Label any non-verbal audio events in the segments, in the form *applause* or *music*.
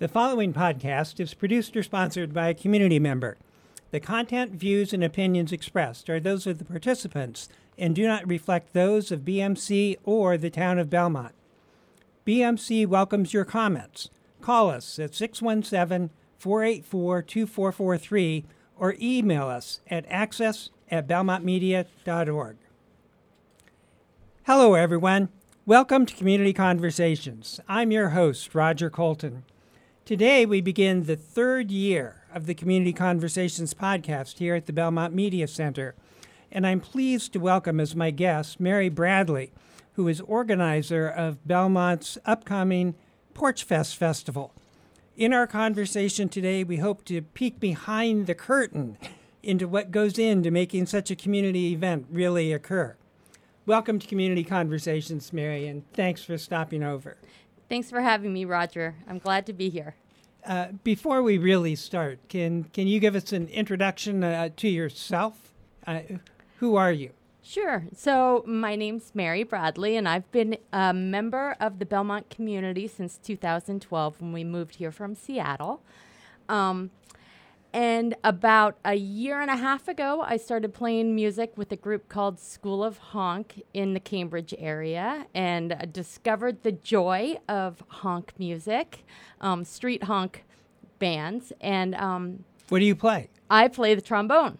The following podcast is produced or sponsored by a community member. The content, views, and opinions expressed are those of the participants and do not reflect those of BMC or the town of Belmont. BMC welcomes your comments. Call us at 617 484 2443 or email us at access at belmontmedia.org. Hello, everyone. Welcome to Community Conversations. I'm your host, Roger Colton. Today, we begin the third year of the Community Conversations podcast here at the Belmont Media Center. And I'm pleased to welcome as my guest Mary Bradley, who is organizer of Belmont's upcoming Porch Fest Festival. In our conversation today, we hope to peek behind the curtain into what goes into making such a community event really occur. Welcome to Community Conversations, Mary, and thanks for stopping over. Thanks for having me, Roger. I'm glad to be here. Uh, before we really start, can can you give us an introduction uh, to yourself? Uh, who are you? Sure. So, my name's Mary Bradley, and I've been a member of the Belmont community since 2012 when we moved here from Seattle. Um, and about a year and a half ago, I started playing music with a group called School of Honk in the Cambridge area and uh, discovered the joy of honk music, um, street honk bands. And um, What do you play? I play the trombone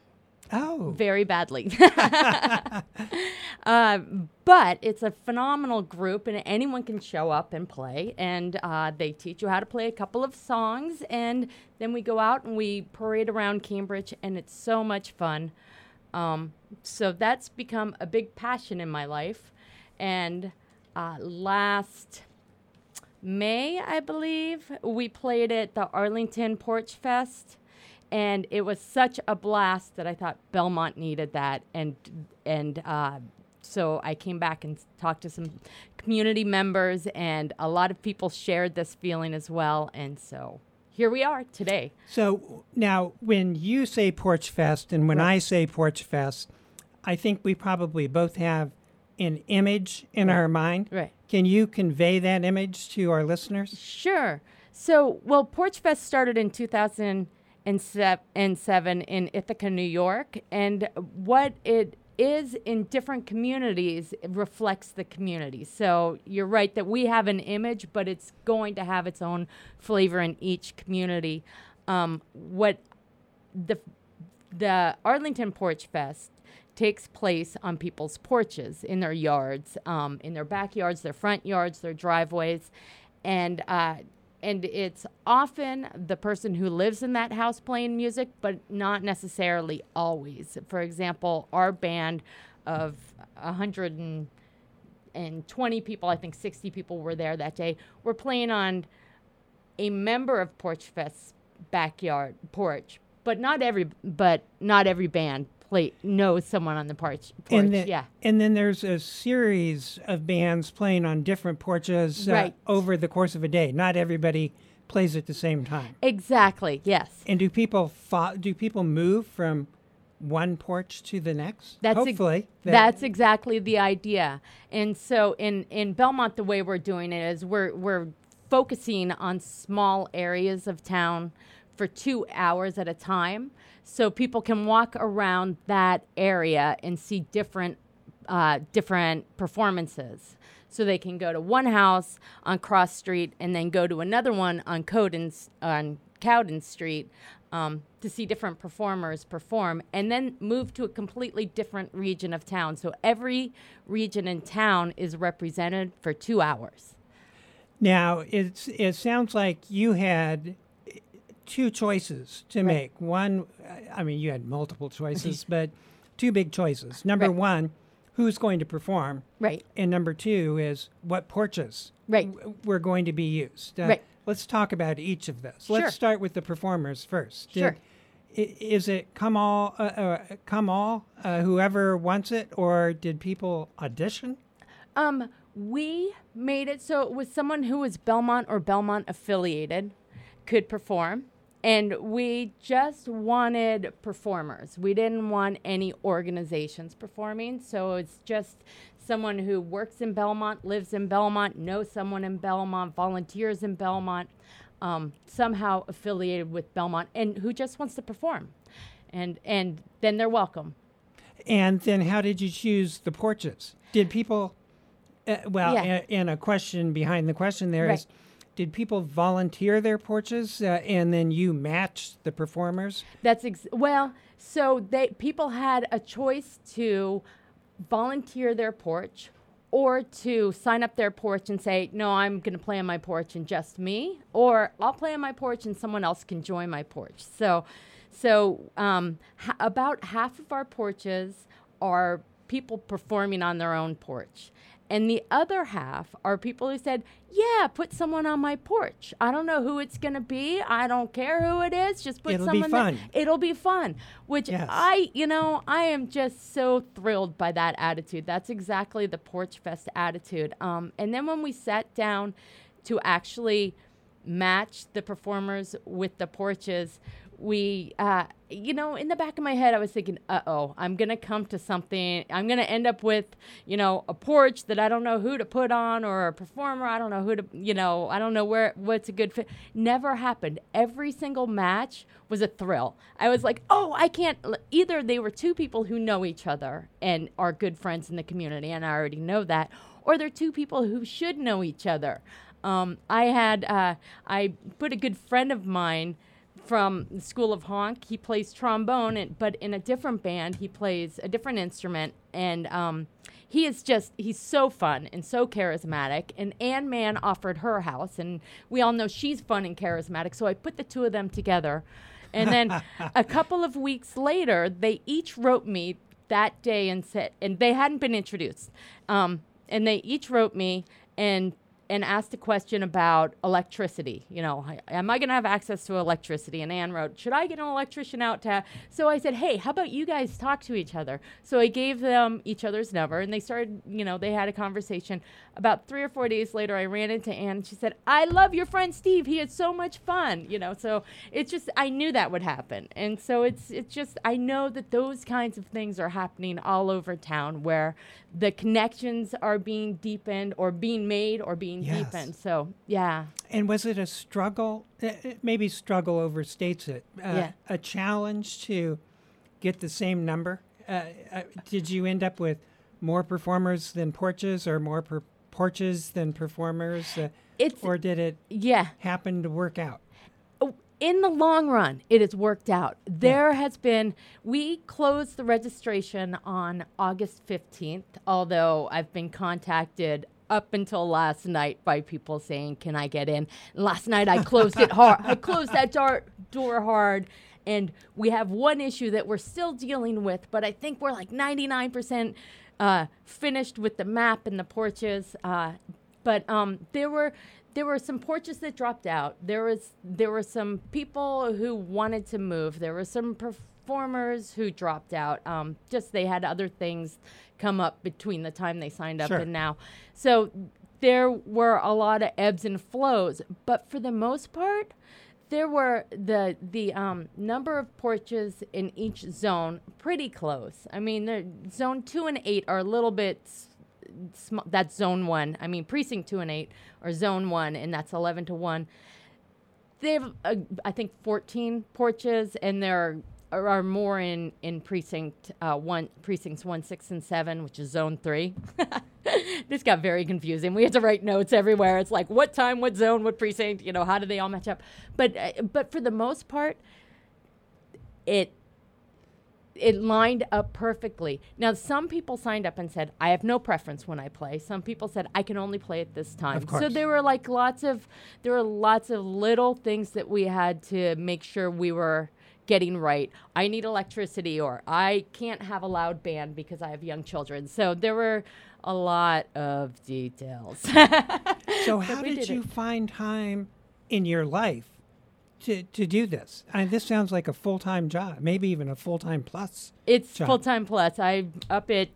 Oh, very badly. *laughs* *laughs* uh, but it's a phenomenal group, and anyone can show up and play. And uh, they teach you how to play a couple of songs, and then we go out and we parade around Cambridge, and it's so much fun. Um, so that's become a big passion in my life. And uh, last May, I believe, we played at the Arlington Porch Fest and it was such a blast that I thought Belmont needed that, and and uh, so I came back and talked to some community members, and a lot of people shared this feeling as well, and so here we are today. so now when you say Porch Fest and when Right. I say Porch Fest, I think we probably both have an image in Right. our mind. Right. Can you convey that image to our listeners? Sure. So, well, Porch Fest started in 2007 in Ithaca, New York. And what it is in different communities it reflects the community. So, you're right that we have an image, but it's going to have its own flavor in each community. Um, what the the Arlington Porch Fest takes place on people's porches, in their yards, um, in their backyards, their front yards, their driveways, and uh, and it's often the person who lives in that house playing music, but not necessarily always. For example, our band of a hundred and and 20 people, I think 60 people were there that day. We're playing on a member of Porch Fest's backyard porch, but not every but not every band play knows someone on the porch. porch. And then, yeah, and then there's a series of bands playing on different porches uh, Right. over the course of a day. Not everybody plays at the same time. exactly. Yes. And do people fo- do people move from one porch to the next? That's ex- hopefully. that- That's exactly the idea. And so in in Belmont, the way we're doing it is we're we're focusing on small areas of town for two hours at a time, so people can walk around that area and see different uh, different performances. So they can go to one house on Cross Street and then go to another one on Cowden, on Cowden Street um, to see different performers perform, and then move to a completely different region of town. So every region in town is represented for two hours. Now it's it sounds like you had two choices to make. One, I mean, you had multiple choices, *laughs* but two big choices. Number Right. one, who's going to perform, Right. and number two is what porches Right. w- were going to be used. Uh, Right. Let's talk about each of those. Sure. Let's start with the performers first. Sure. i- is it come all, uh, uh, come all, uh, whoever wants it, or did people audition? Um, we made it so it was someone who was Belmont or Belmont affiliated could perform. And we just wanted performers. We didn't want any organizations performing. So it's just someone who works in Belmont, lives in Belmont, knows someone in Belmont, volunteers in Belmont. um, somehow affiliated with Belmont and who just wants to perform, and and then they're welcome. And then, how did you choose the porches? Did people? Uh, well, Yeah. a- and a question behind the question there is, Right. Did people volunteer their porches, uh, and then you matched the performers? That's ex- well, so they people had a choice to volunteer their porch or to sign up their porch and say, "No, I'm going to play on my porch and just me," or "I'll play on my porch and someone else can join my porch." So so um, about half of our porches are people performing on their own porch. And the other half are people who said, Yeah, put someone on my porch. I don't know who it's going to be. I don't care who it is. Just put someone. It'll be someone there." fun. It'll be fun. Which Yes. I, you know, I am just so thrilled by that attitude. That's exactly the Porch Fest attitude. Um, and then when we sat down to actually match the performers with the porches, we, uh, you know, in the back of my head, I was thinking, uh oh, I'm going to come to something. I'm going to end up with, you know, a porch that I don't know who to put on or a performer. I don't know who to, you know, I don't know where, what's a good fit. Never happened. Every single match was a thrill. I was like, oh, I can't. Either they were two people who know each other and are good friends in the community, and I already know that, or they're two people who should know each other. Um, I had, uh, I put a good friend of mine from the School of Honk. He plays trombone, and, but in a different band, he plays a different instrument. And um, he is just, he's so fun and so charismatic. And Ann Mann offered her house, and we all know she's fun and charismatic. So I put the two of them together. And then *laughs* a couple of weeks later, they each wrote me that day and said, and they hadn't been introduced. Um, and they each wrote me and and asked a question about electricity. You know, am I going to have access to electricity? And Anne wrote, should I get an electrician out to? So I said, hey, how about you guys talk to each other? So I gave them each other's number, and they started. You know, they had a conversation. About three or four days later, I ran into Anne, and she said, I love your friend Steve. He had so much fun. You know, so it's just I knew that would happen, and so it's it's just I know that those kinds of things are happening all over town where the connections are being deepened or being made or being Yes. deepened. So yeah, And was it a struggle? uh, uh, Maybe struggle overstates it. Uh, Yeah. A challenge to get the same number. Uh, uh, did you end up with more performers than porches, or more per- porches than performers, uh, or did it yeah. happen to work out? In the long run, it has worked out. There has been, we closed the registration on August 15th, although I've been contacted up until last night by people saying, Can I get in? Last night I closed it hard. I closed that door, door hard. And we have one issue that we're still dealing with, but I think we're like 99% uh, finished with the map and the porches. Uh, but um, there were there were some porches that dropped out. There was there were some people who wanted to move. There were some performers who dropped out. Um, just they had other things come up between the time they signed up Sure. and now. So there were a lot of ebbs and flows, but for the most part, there were the the um, number of porches in each zone pretty close. I mean, the zone two and eight are a little bit. Sm- that's zone one. I mean, precinct two and eight are zone one, and that's eleven to one. They have, uh, I think, fourteen porches, and there are, are more in in precinct uh, one, precincts one, six, and seven, which is zone three. *laughs* this got very confusing. We had to write notes everywhere. It's like what time, what zone, what precinct. You know, how do they all match up? But uh, but for the most part, it it lined up perfectly. Now, some people signed up and said, "I have no preference when I play." Some people said, "I can only play at this time." Of So there were like lots of there were lots of little things that we had to make sure we were getting right. I need electricity, or I can't have a loud band because I have young children. So there were a lot of details. *laughs* So, how did did you it. find time in your life to, to do this? I this sounds like a full time job, maybe even a full time plus. It's full time plus. I'm up at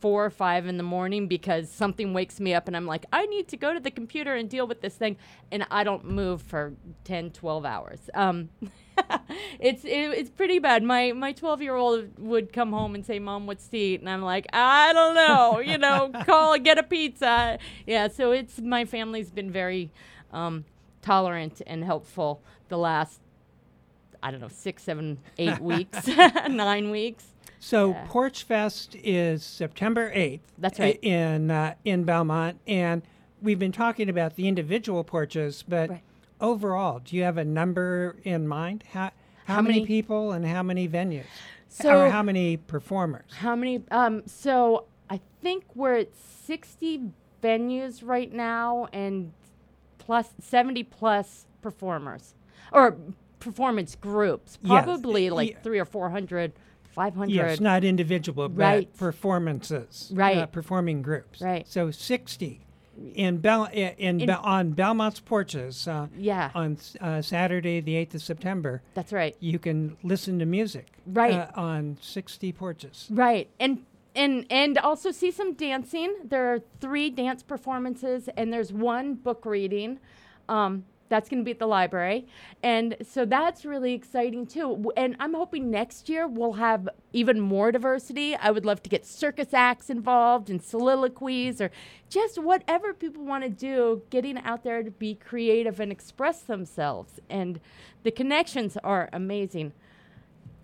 four or five in the morning because something wakes me up and I'm like, I need to go to the computer and deal with this thing. And I don't move for 10, 12 hours. Um, *laughs* it's it, it's pretty bad. My my 12 year old would come home and say, Mom, what's to eat? And I'm like, I don't know. you know, *laughs* call get a pizza. Yeah, so it's my family's been very. Um, tolerant and helpful the last I don't know six, seven, eight *laughs* weeks, *laughs* nine weeks. So Yeah. Porch Fest is September 8th. That's right. In uh, in Belmont and we've been talking about the individual porches, but Right. overall, do you have a number in mind? How how, How many, many- people and how many venues? So or how many performers? How many? Um, so I think we're at 60 venues right now and plus 70 plus performers or performance groups. Yes, Probably like yeah. three or 400, 500. Yes, not individual, but Right. performances. Right. Uh, performing groups. Right. So 60 in Bel in, in, Bel- on Belmont's porches uh, yeah, on uh, Saturday, the 8th of September. that's right. You can listen to music Right. uh, on 60 porches. Right. And and and also see some dancing. There are three dance performances and there's one book reading. Um, that's going to be at the library. And so that's really exciting too. And I'm hoping next year we'll have even more diversity. I would love to get circus acts involved and soliloquies or just whatever people want to do, getting out there to be creative and express themselves. And the connections are amazing.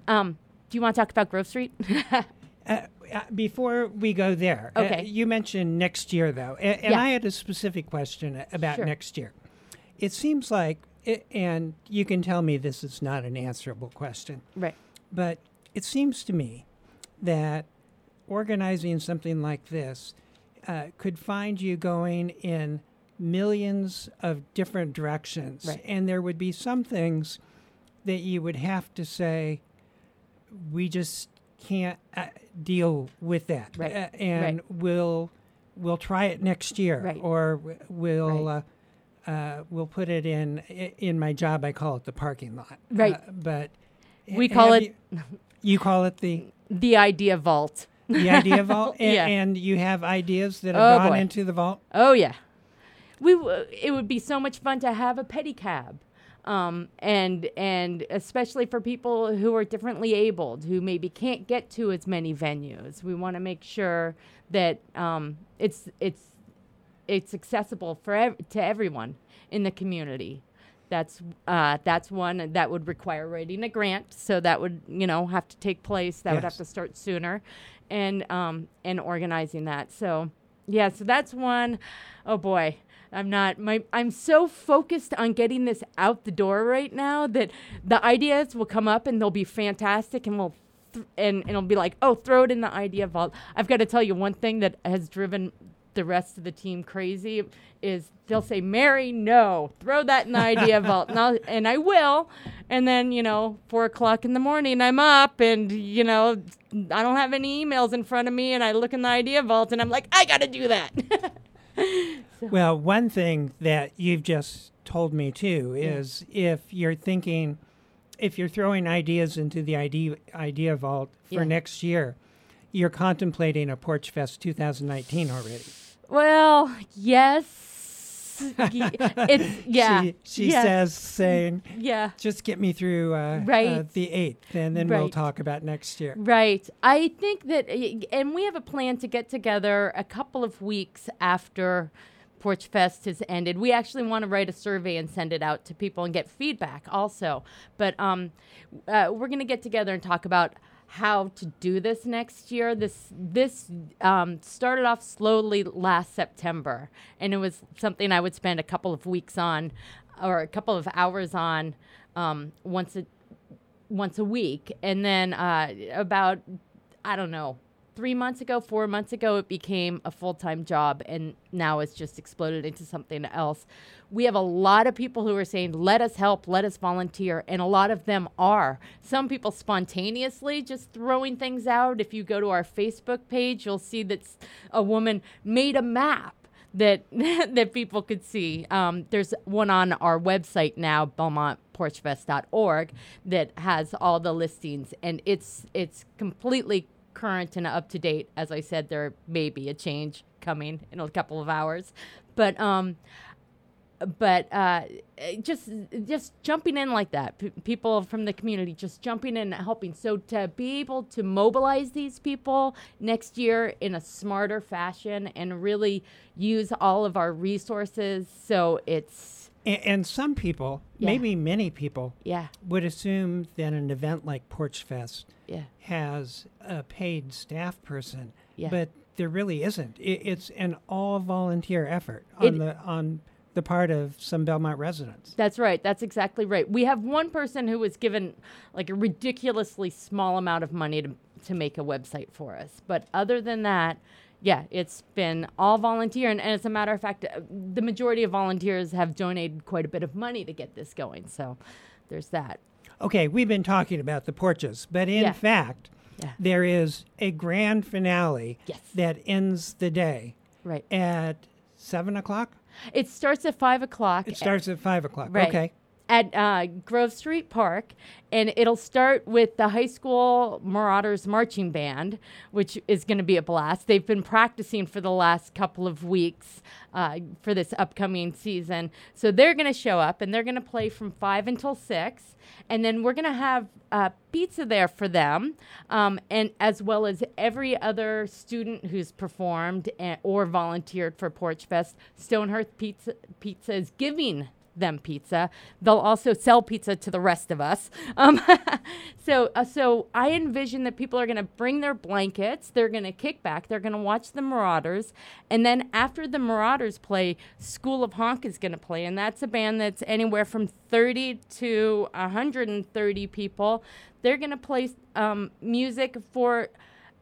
Um, do you want to talk about Grove Street? *laughs* Uh, uh, before we go there, uh, Okay. you mentioned next year, though, a- and Yeah. I had a specific question about Sure. next year. It seems like, it, and you can tell me this is not an answerable question, right. but it seems to me that organizing something like this uh, could find you going in millions of different directions. Right. And there would be some things that you would have to say, we just can't uh, deal with that. Right. Uh, and we'll we'll try it next year Right. or we'll Right. Uh, uh, we'll put it in in my job I call it the parking lot. Right. Uh, but We call it- you, you call it the The idea vault. the idea vault and, *laughs* Yeah. and you have ideas that have Oh, gone boy. into the vault Oh yeah, we. W- it would be so much fun to have a pedicab, um, and and especially for people who are differently abled, who maybe can't get to as many venues. We want to make sure that um, it's it's it's accessible for ev- to everyone in the community. That's uh, that's one that would require writing a grant, so that would you know have to take place. That would have to start sooner, and um, and organizing that. So yeah, so that's one. Oh boy, I'm not my. I'm so focused on getting this out the door right now that the ideas will come up and they'll be fantastic, and we'll th- and, and it'll be like, oh, throw it in the idea vault. I've got to tell you one thing that has driven the rest of the team crazy is they'll say, Mary, no, throw that in the idea vault. And, I'll, and I will. And then, you know, four o'clock in the morning, I'm up and, you know, I don't have any emails in front of me. And I look in the idea vault and I'm like, I got to do that. *laughs* Well, one thing that you've just told me too is if you're thinking, if you're throwing ideas into the idea, idea vault for Yeah. next year, you're contemplating a Porch Fest 2019 already. Well, yes. *laughs* It's, yeah. She, she yes, says, saying, yeah. just get me through uh, uh, Right. the 8th, and then we'll talk about next year. Right. I think that, uh, and we have a plan to get together a couple of weeks after Porch Fest has ended. We actually want to write a survey and send it out to people and get feedback also. But um, uh, we're going to get together and talk about how to do this next year. This this um, started off slowly last September, and it was something I would spend a couple of weeks on, or a couple of hours on, um, once a once a week. And then uh, about, I don't know, three months ago, four months ago, it became a full time job. And now it's just exploded into something else. We have a lot of people who are saying, let us help, let us volunteer. And a lot of them are. Some people spontaneously just throwing things out. If you go to our Facebook page, you'll see that a woman made a map that *laughs* that people could see. Um, there's one on our website now, BelmontPorchFest.org, that has all the listings, and it's it's completely current and up to date. As I said, there may be a change coming in a couple of hours, but um, but uh, just just jumping in like that P- people from the community just jumping in and helping so to be able to mobilize these people next year in a smarter fashion and really use all of our resources so it's And, and some people, Yeah. maybe many people, Yeah, would assume that an event like Porch Fest yeah, has a paid staff person, yeah. but there really isn't. It, it's an all volunteer effort on It- the on the part of some Belmont residents. That's right. That's exactly right. We have one person who was given like a ridiculously small amount of money to to make a website for us. But other than that, yeah, it's been all volunteer. And, and as a matter of fact, uh, the majority of volunteers have donated quite a bit of money to get this going. So there's that. Okay, we've been talking about the porches, but in Yeah. fact, Yeah. there is a grand finale Yes. that ends the day Right. at seven o'clock. It starts at five o'clock. It starts at five o'clock. Right. Okay. At uh, Grove Street Park, and it'll start with the high school Marauders marching band, which is going to be a blast. They've been practicing for the last couple of weeks uh, for this upcoming season, so they're going to show up and they're going to play from five until six, and then we're going to have uh, pizza there for them, um, and as well as every other student who's performed and, or volunteered for Porch Fest. Stonehearth Pizza Pizza is giving them pizza. They'll also sell pizza to the rest of us. *laughs* Um, *laughs* so, uh, so I envision that people are going to bring their blankets. They're going to kick back. They're going to watch the Marauders, and then after the Marauders play, School of Honk is going to play, and that's a band that's anywhere from 30 to 130 people. They're going to play um, music for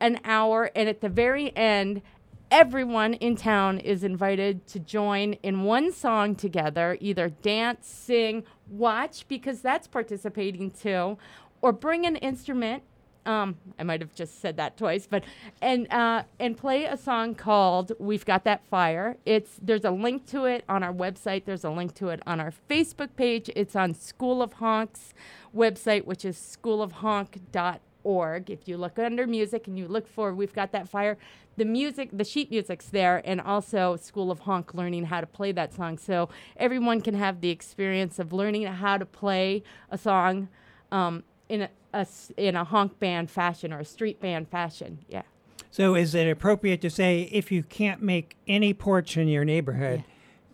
an hour, and at the very end, everyone in town is invited to join in one song together, either dance, sing, watch, because that's participating too, or bring an instrument. Um, I might have just said that twice, but and uh, and play a song called "We've Got That Fire." It's there's a link to it on our website. There's a link to it on our Facebook page. It's on School of Honk's website, which is schoolofhonk.org. If you look under music and you look for "We've Got That Fire," the music, the sheet music's there, and also School of Honk learning how to play that song, so everyone can have the experience of learning how to play a song um, in a, a in a honk band fashion or a street band fashion. Yeah. So, is it appropriate to say if you can't make any porch in your neighborhood,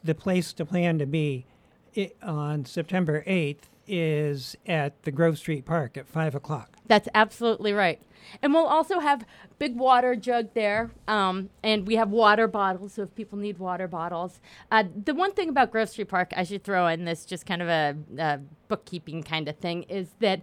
the place to plan to be i- on September 8th is at the Grove Street Park at 5 o'clock? That's absolutely right. And we'll also have big water jug there, um, and we have water bottles. So if people need water bottles, uh, the one thing about Grove Street Park, I should throw in this just kind of a, a bookkeeping kind of thing, is that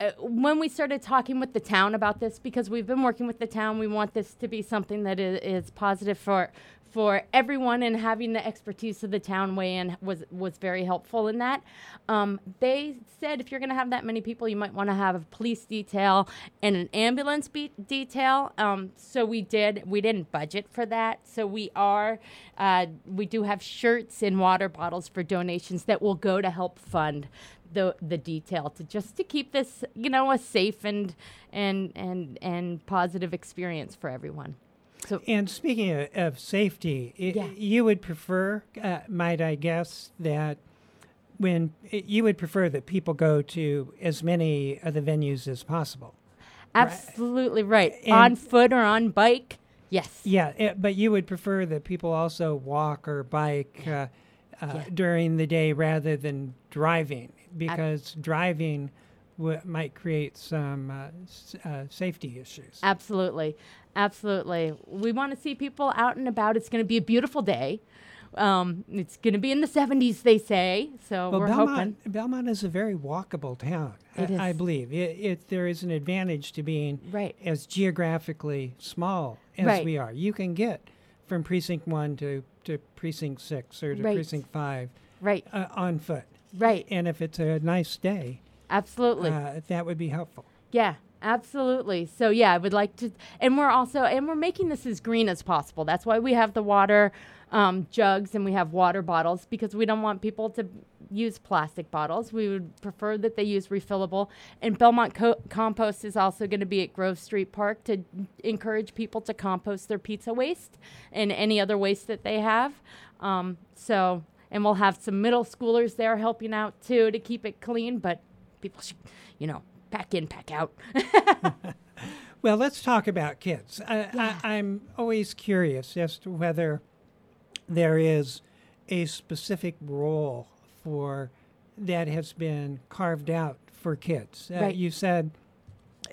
uh, when we started talking with the town about this, because we've been working with the town, we want this to be something that is, is positive for for everyone, and having the expertise of the town weigh in was was very helpful in that. Um, they said if you're going to have that many people, you might want to have a police detail and an ambulance be- detail. Um, so we did. We didn't budget for that, so we are uh, we do have shirts and water bottles for donations that will go to help fund the the detail to just to keep this you know a safe and and and and positive experience for everyone. So And speaking of, of safety, i- Yeah. you would prefer, uh, might I guess, that when you would prefer that people go to as many of the venues as possible. absolutely right. And- on foot or on bike. Yes. Yeah, eh, but you would prefer that people also walk or bike uh, uh, Yeah. during the day rather than driving, because driving w- might create some uh, s- uh, safety issues. Absolutely. Absolutely. We want to see people out and about. It's going to be a beautiful day. Um, it's going to be in the 70s, they say. So Well, we're Belmont, hoping. Belmont is a very walkable town. I, I believe it, it. There is an advantage to being Right. as geographically small as Right. we are. You can get from precinct one to, to precinct six or to Right. precinct five Right. uh, on foot. Right. And if it's a nice day, Absolutely. uh, that would be helpful. Yeah, absolutely. So yeah, I would like to, and we're also, and we're making this as green as possible. That's why we have the water um, jugs and we have water bottles because we don't want people to use plastic bottles. We would prefer that they use refillable. And Belmont Co- Compost is also going to be at Grove Street Park to encourage people to compost their pizza waste and any other waste that they have. Um, so, and we'll have some middle schoolers there helping out too to keep it clean. But people should, you know, pack in, pack out. *laughs* Well, let's talk about kids. I, I, I'm always curious as to whether there is a specific role for that has been carved out for kids. Uh, Right. You said,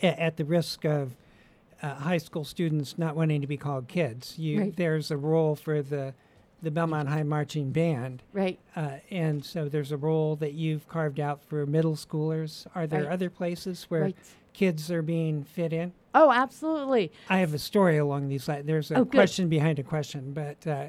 a- at the risk of uh, high school students not wanting to be called kids, you, Right. there's a role for the the Belmont High Marching Band, Right. uh, and so there's a role that you've carved out for middle schoolers. Are there Right. other places where Right. kids are being fit in? Oh, absolutely. I have a story along these lines. There's a Oh, question behind a question, but uh,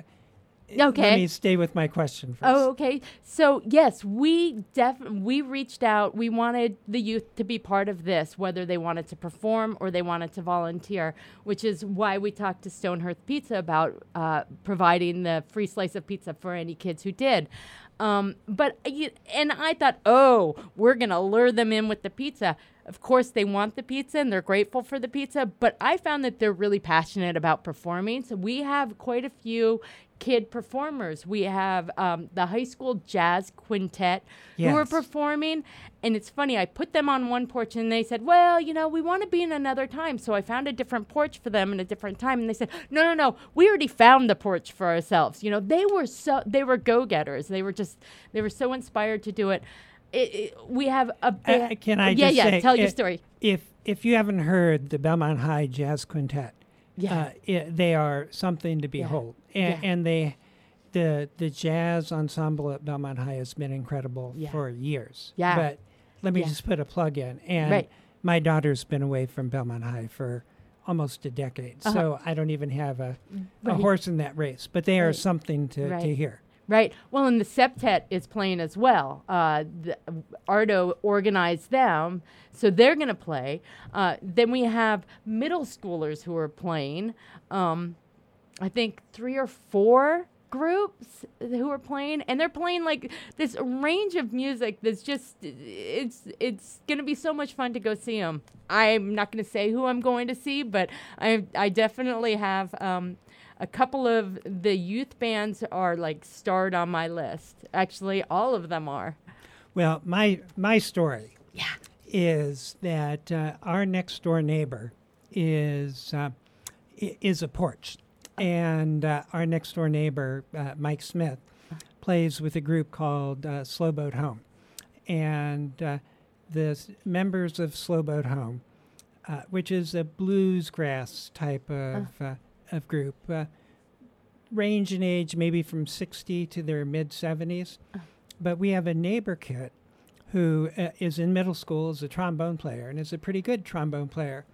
let Okay. me stay with my question first. Oh, okay. So yes, we def we reached out. We wanted the youth to be part of this, whether they wanted to perform or they wanted to volunteer, which is why we talked to Stonehearth Pizza about uh, providing the free slice of pizza for any kids who did. Um, but uh, and I thought, oh, we're gonna lure them in with the pizza. Of course, they want the pizza and they're grateful for the pizza. But I found that they're really passionate about performing. So we have quite a few kid performers. We have um, the high school jazz quintet who are performing. And it's funny, I put them on one porch and they said, Well, you know, we want to be in another time. So I found a different porch for them in a different time. And they said, No, no, no, we already found the porch for ourselves. You know, they were so, they were go getters. They were just, they were so inspired to do it. It, it, we have a Uh, can I yeah just yeah say, tell your story If if you haven't heard the Belmont High Jazz Quintet, Yeah. uh, i they are something to behold, and, Yeah. and they. The, the jazz ensemble at Belmont High has been incredible Yeah. for years. Yeah. But let me Yeah. just put a plug in. And Right. my daughter's been away from Belmont High for almost a decade. Uh-huh. So I don't even have a, a horse in that race. But they are something to, to hear. Right. Well, and the septet is playing as well. Uh, the, Ardo organized them, so they're going to play. Uh, then we have middle schoolers who are playing. Um, I think three or four groups who are playing and they're playing like this range of music that's just it's it's going to be so much fun to go see them i'm not going to say who i'm going to see but i i definitely have um a couple of the youth bands are like starred on my list. Actually all of them are. Well, my my story yeah. is that uh, our next door neighbor is uh, is a porch, and uh, our next door neighbor uh, Mike Smith plays with a group called uh, Slow Boat Home, and uh, the members of Slow Boat Home, uh, which is a bluesgrass type of uh, of group. Uh, range in age maybe from 60 to their mid 70s but we have a neighbor kid who uh, is in middle school is a trombone player and is a pretty good trombone player.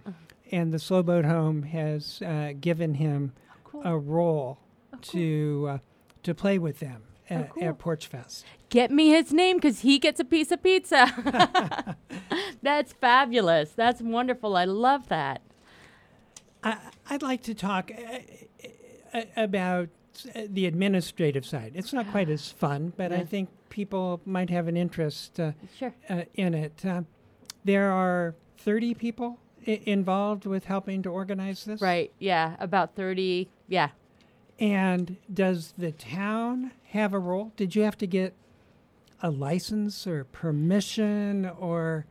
And the Slow Boat Home has uh, given him cool a role Oh, cool. to uh, to play with them at, cool. at Porch Fest. get me his name because he gets a piece of pizza *laughs* that's fabulous that's wonderful i love that I, I'd like to talk uh, uh, about uh, the administrative side. It's not quite as fun, but I think people might have an interest uh, sure uh, in it. Uh, there are 30 people I- involved with helping to organize this. right yeah about 30 yeah And does the town have a role? Did you have to get a license or permission or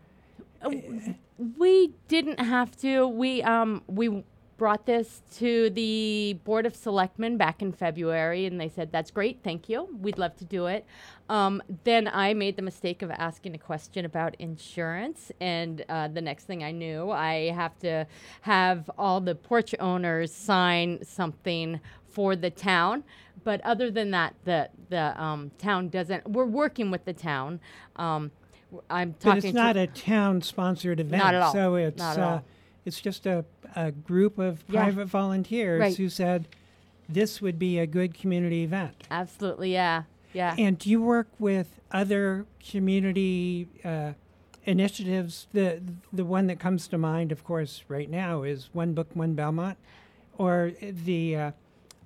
We didn't have to. We um we brought this to the board of selectmen back in February, and they said that's great, thank you. We'd love to do it. Um, then I made the mistake of asking a question about insurance, and uh, the next thing I knew, I have to have all the porch owners sign something for the town. But other than that, the the um, town doesn't. We're working with the town. Um, I'm but talking. it's to- not a town sponsored event. Not at all. So it's Not at uh, all. It's just a, a group of Yeah. private volunteers Right. who said this would be a good community event. Absolutely, yeah, yeah. And do you work with other community uh, initiatives? The the one that comes to mind, of course, right now is One Book, One Belmont, or the. Uh,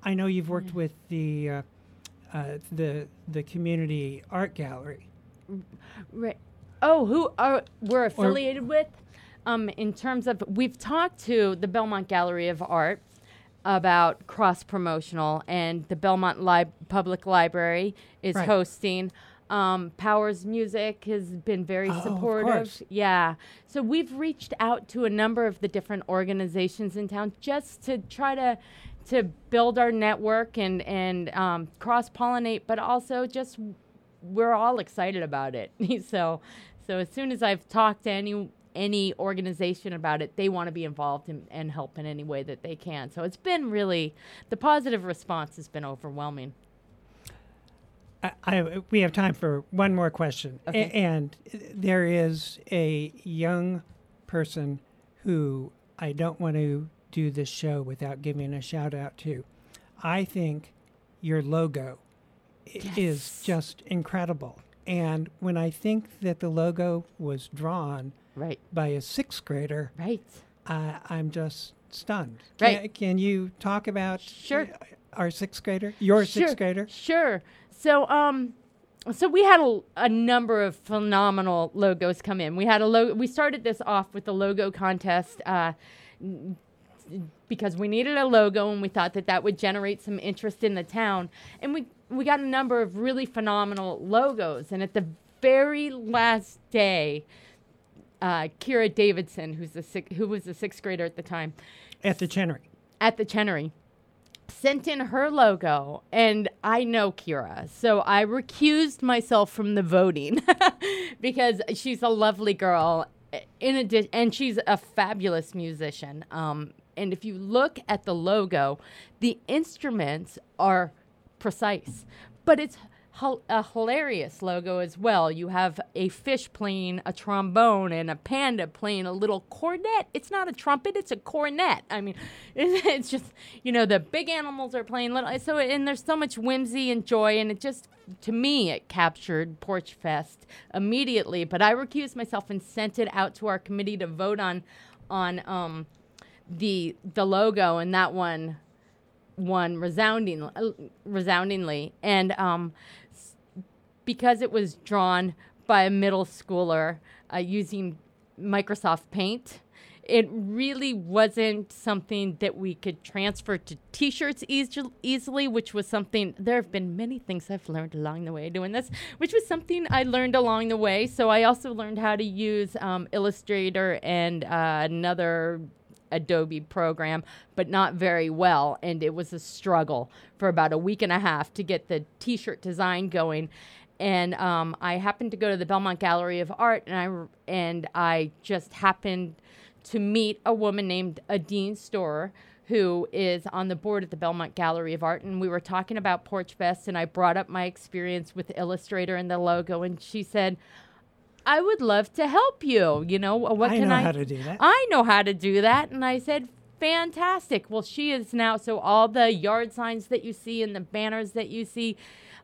I know you've worked with the uh, uh, the the community art gallery. Right. Oh, who are we're affiliated with? Um, in terms of, we've talked to the Belmont Gallery of Art about cross promotional, and the Belmont Lib- Public Library is Right. hosting. Um, Powers Music has been very Oh, supportive. Yeah. So we've reached out to a number of the different organizations in town just to try to to build our network and and um, cross pollinate, but also just we're all excited about it. *laughs* so, so as soon as I've talked to any any organization about it, they want to be involved in, and help in any way that they can. So it's been really the positive response has been overwhelming. I, I, we have time for one more question. Okay. A- and there is a young person who I don't want to do this show without giving a shout out to. I think your logo i- is just incredible. And when I think that the logo was drawn Right, by a sixth grader, right. uh, I'm just stunned. Right. Can, can you talk about Sure. our sixth grader? Your Sure, sixth grader? Sure. So, um, so we had a, a number of phenomenal logos come in. We had a logo. We started this off with the logo contest uh, because we needed a logo, and we thought that that would generate some interest in the town. And we we got a number of really phenomenal logos. And at the very last day, uh, Kira Davidson, who's a six, who was a sixth grader at the time, At the Chenery. at the Chenery sent in her logo and I know Kira. So I recused myself from the voting *laughs* because she's a lovely girl in addition and she's a fabulous musician. Um, and if you look at the logo, the instruments are precise, but it's a hilarious logo as well. You have a fish playing a trombone and a panda playing a little cornet. It's not a trumpet, it's a cornet. I mean, *laughs* it's just, you know, the big animals are playing little. So, and there's so much whimsy and joy, and it just, to me, it captured Porch Fest immediately. But I recused myself and sent it out to our committee to vote on, on, um, the the logo and that one won resounding, resoundingly and um, because it was drawn by a middle schooler uh, using Microsoft Paint it really wasn't something that we could transfer to t-shirts eas- easily which was something there have been many things i've learned along the way doing this which was something i learned along the way so i also learned how to use um, illustrator and uh, another Adobe program, but not very well. And it was a struggle for about a week and a half to get the t shirt design going. And um, I happened to go to the Belmont Gallery of Art, and I, and I just happened to meet a woman named Adine Storer, who is on the board at the Belmont Gallery of Art. And we were talking about Porch Fest, and I brought up my experience with Illustrator and the logo. And she said, I would love to help you. You know, what I can know I how to do that. I know how to do that. And I said, fantastic. Well, she is now, so all the yard signs that you see and the banners that you see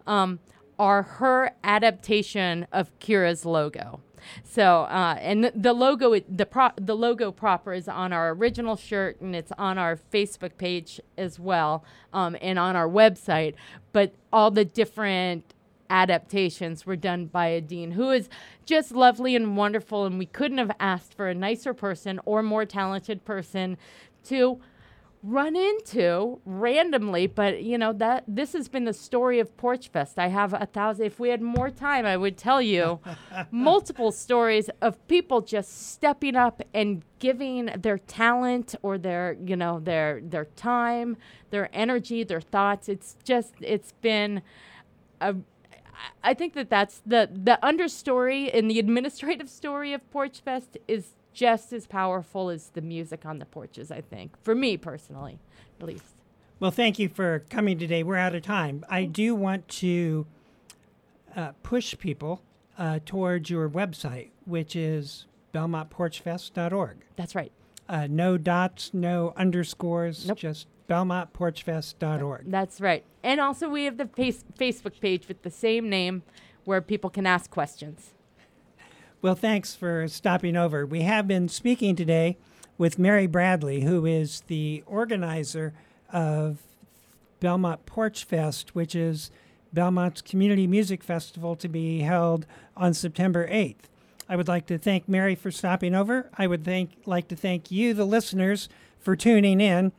um, are her adaptation of Kira's logo. So, uh, and the, the logo, the pro- the logo proper is on our original shirt, and it's on our Facebook page as well, um, and on our website. But all the different adaptations were done by Adine who is just lovely and wonderful. And we couldn't have asked for a nicer person or more talented person to run into randomly. But you know that this has been the story of Porch Fest. I have a thousand. If we had more time, I would tell you *laughs* multiple stories of people just stepping up and giving their talent or their you know their their time, their energy, their thoughts. It's just it's been a I think that that's the the understory and the administrative story of Porch Fest is just as powerful as the music on the porches. I think for me personally, at least. Well, thank you for coming today. We're out of time. I do want to uh, push people uh, towards your website, which is belmontporchfest.org. That's right. Uh, no dots, no underscores, Nope. just belmontporchfest.org. That's right. And also we have the face- Facebook page with the same name where people can ask questions. Well, thanks for stopping over. We have been speaking today with Mary Bradley, who is the organizer of Belmont Porch Fest, which is Belmont's community music festival to be held on September 8th. I would like to thank Mary for stopping over. I would thank, like to thank you, the listeners, for tuning in.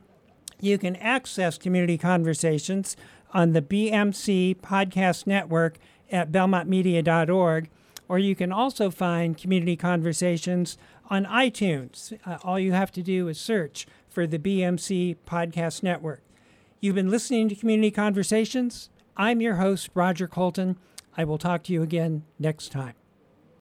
You can access community conversations on the BMC Podcast Network at belmontmedia.org, or you can also find community conversations on iTunes. Uh, all you have to do is search for the BMC Podcast Network. You've been listening to Community Conversations. I'm your host, Roger Colton. I will talk to you again next time.